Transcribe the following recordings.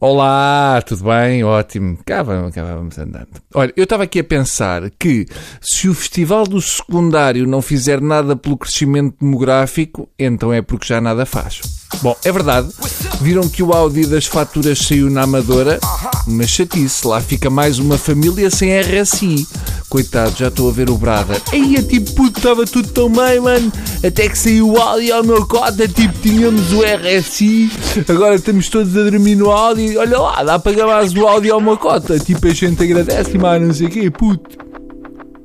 Olá, tudo bem? Ótimo. Cá vamos, cá vamos andando. Olha, eu estava aqui a pensar que se o Festival do Secundário não fizer nada pelo crescimento demográfico, então é porque já nada faz. Bom, é verdade. Viram que o Audi das faturas saiu na Amadora? Mas chatice, lá fica mais uma família sem RSI. Coitado, já estou a ver o Brada. Aí, é tipo, puto, estava tudo tão bem, mano. Até que saiu o Audi ao meu cota, tipo, tínhamos o RSI. Agora estamos todos a dormir no Audi. Olha lá, dá para mais o Audi ao meu cota. Tipo, a gente agradece, mas não sei o quê, puto.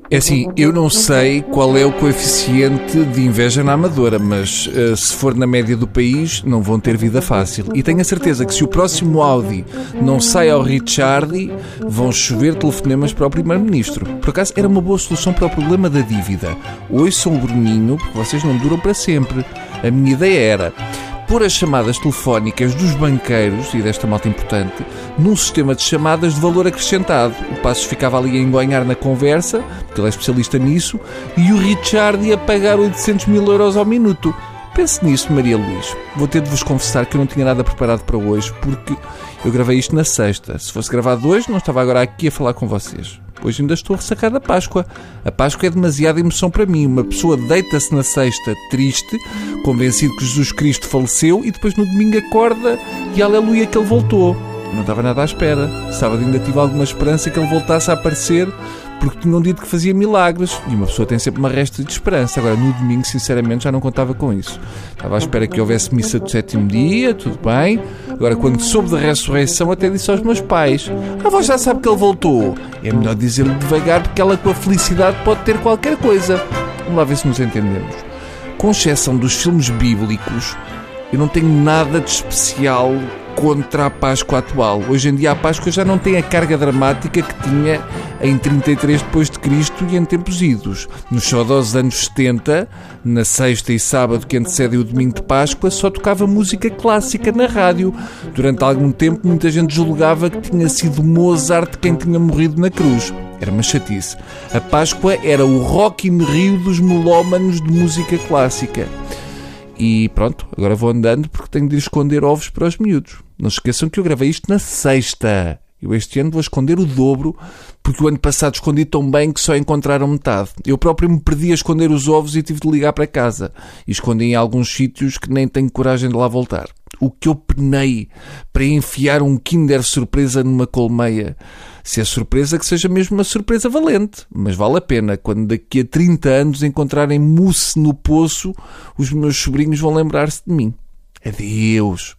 É assim, eu não sei qual é o coeficiente de inveja na Amadora, mas uh, se for na média do país, não vão ter vida fácil. E tenho a certeza que se o próximo Audi não sai ao Richardi, vão chover telefonemas para o Primeiro-Ministro. Por acaso, era uma boa solução para o problema da dívida. Hoje são o Bruninho, porque vocês não duram para sempre. A minha ideia era pôr as chamadas telefónicas dos banqueiros e desta malta importante num sistema de chamadas de valor acrescentado. O Passos ficava ali a engonhar na conversa, porque ele é especialista nisso, e o Richard ia pagar 800 mil euros ao minuto. Pense nisso, Maria Luís. Vou ter de vos confessar que eu não tinha nada preparado para hoje, porque eu gravei isto na sexta. Se fosse gravado hoje, não estava agora aqui a falar com vocês. Hoje ainda estou ressacado da Páscoa. A Páscoa é demasiada emoção para mim. Uma pessoa deita-se na sexta triste, convencido que Jesus Cristo faleceu, e depois no domingo acorda e aleluia que ele voltou. Eu não estava nada à espera. Sábado ainda tive alguma esperança que ele voltasse a aparecer porque tinham dito que fazia milagres e uma pessoa tem sempre uma resta de esperança. Agora, no domingo, sinceramente, já não contava com isso. Estava à espera que houvesse missa do sétimo dia, tudo bem. Agora, quando soube da ressurreição, até disse aos meus pais: A avó já sabe que ele voltou. É melhor dizer-lhe devagar, porque ela, com a felicidade, pode ter qualquer coisa. Vamos lá ver se nos entendemos. Com exceção dos filmes bíblicos, eu não tenho nada de especial contra a Páscoa atual. Hoje em dia a Páscoa já não tem a carga dramática que tinha em 33 depois de Cristo e em tempos idos. Nos saudosos anos 70, na sexta e sábado que antecedem o domingo de Páscoa, só tocava música clássica na rádio. Durante algum tempo muita gente julgava que tinha sido Mozart quem tinha morrido na cruz. Era uma chatice. A Páscoa era o Rock in Rio dos melómanos de música clássica. E pronto, agora vou andando porque tenho de ir esconder ovos para os miúdos. Não se esqueçam que eu gravei isto na sexta. Eu este ano vou esconder o dobro, porque o ano passado escondi tão bem que só encontraram metade. Eu próprio me perdi a esconder os ovos e tive de ligar para casa. E escondi em alguns sítios que nem tenho coragem de lá voltar. O que eu penei para enfiar um Kinder surpresa numa colmeia. Se é surpresa, que seja mesmo uma surpresa valente. Mas vale a pena. Quando daqui a 30 anos encontrarem mousse no poço, os meus sobrinhos vão lembrar-se de mim. Adeus.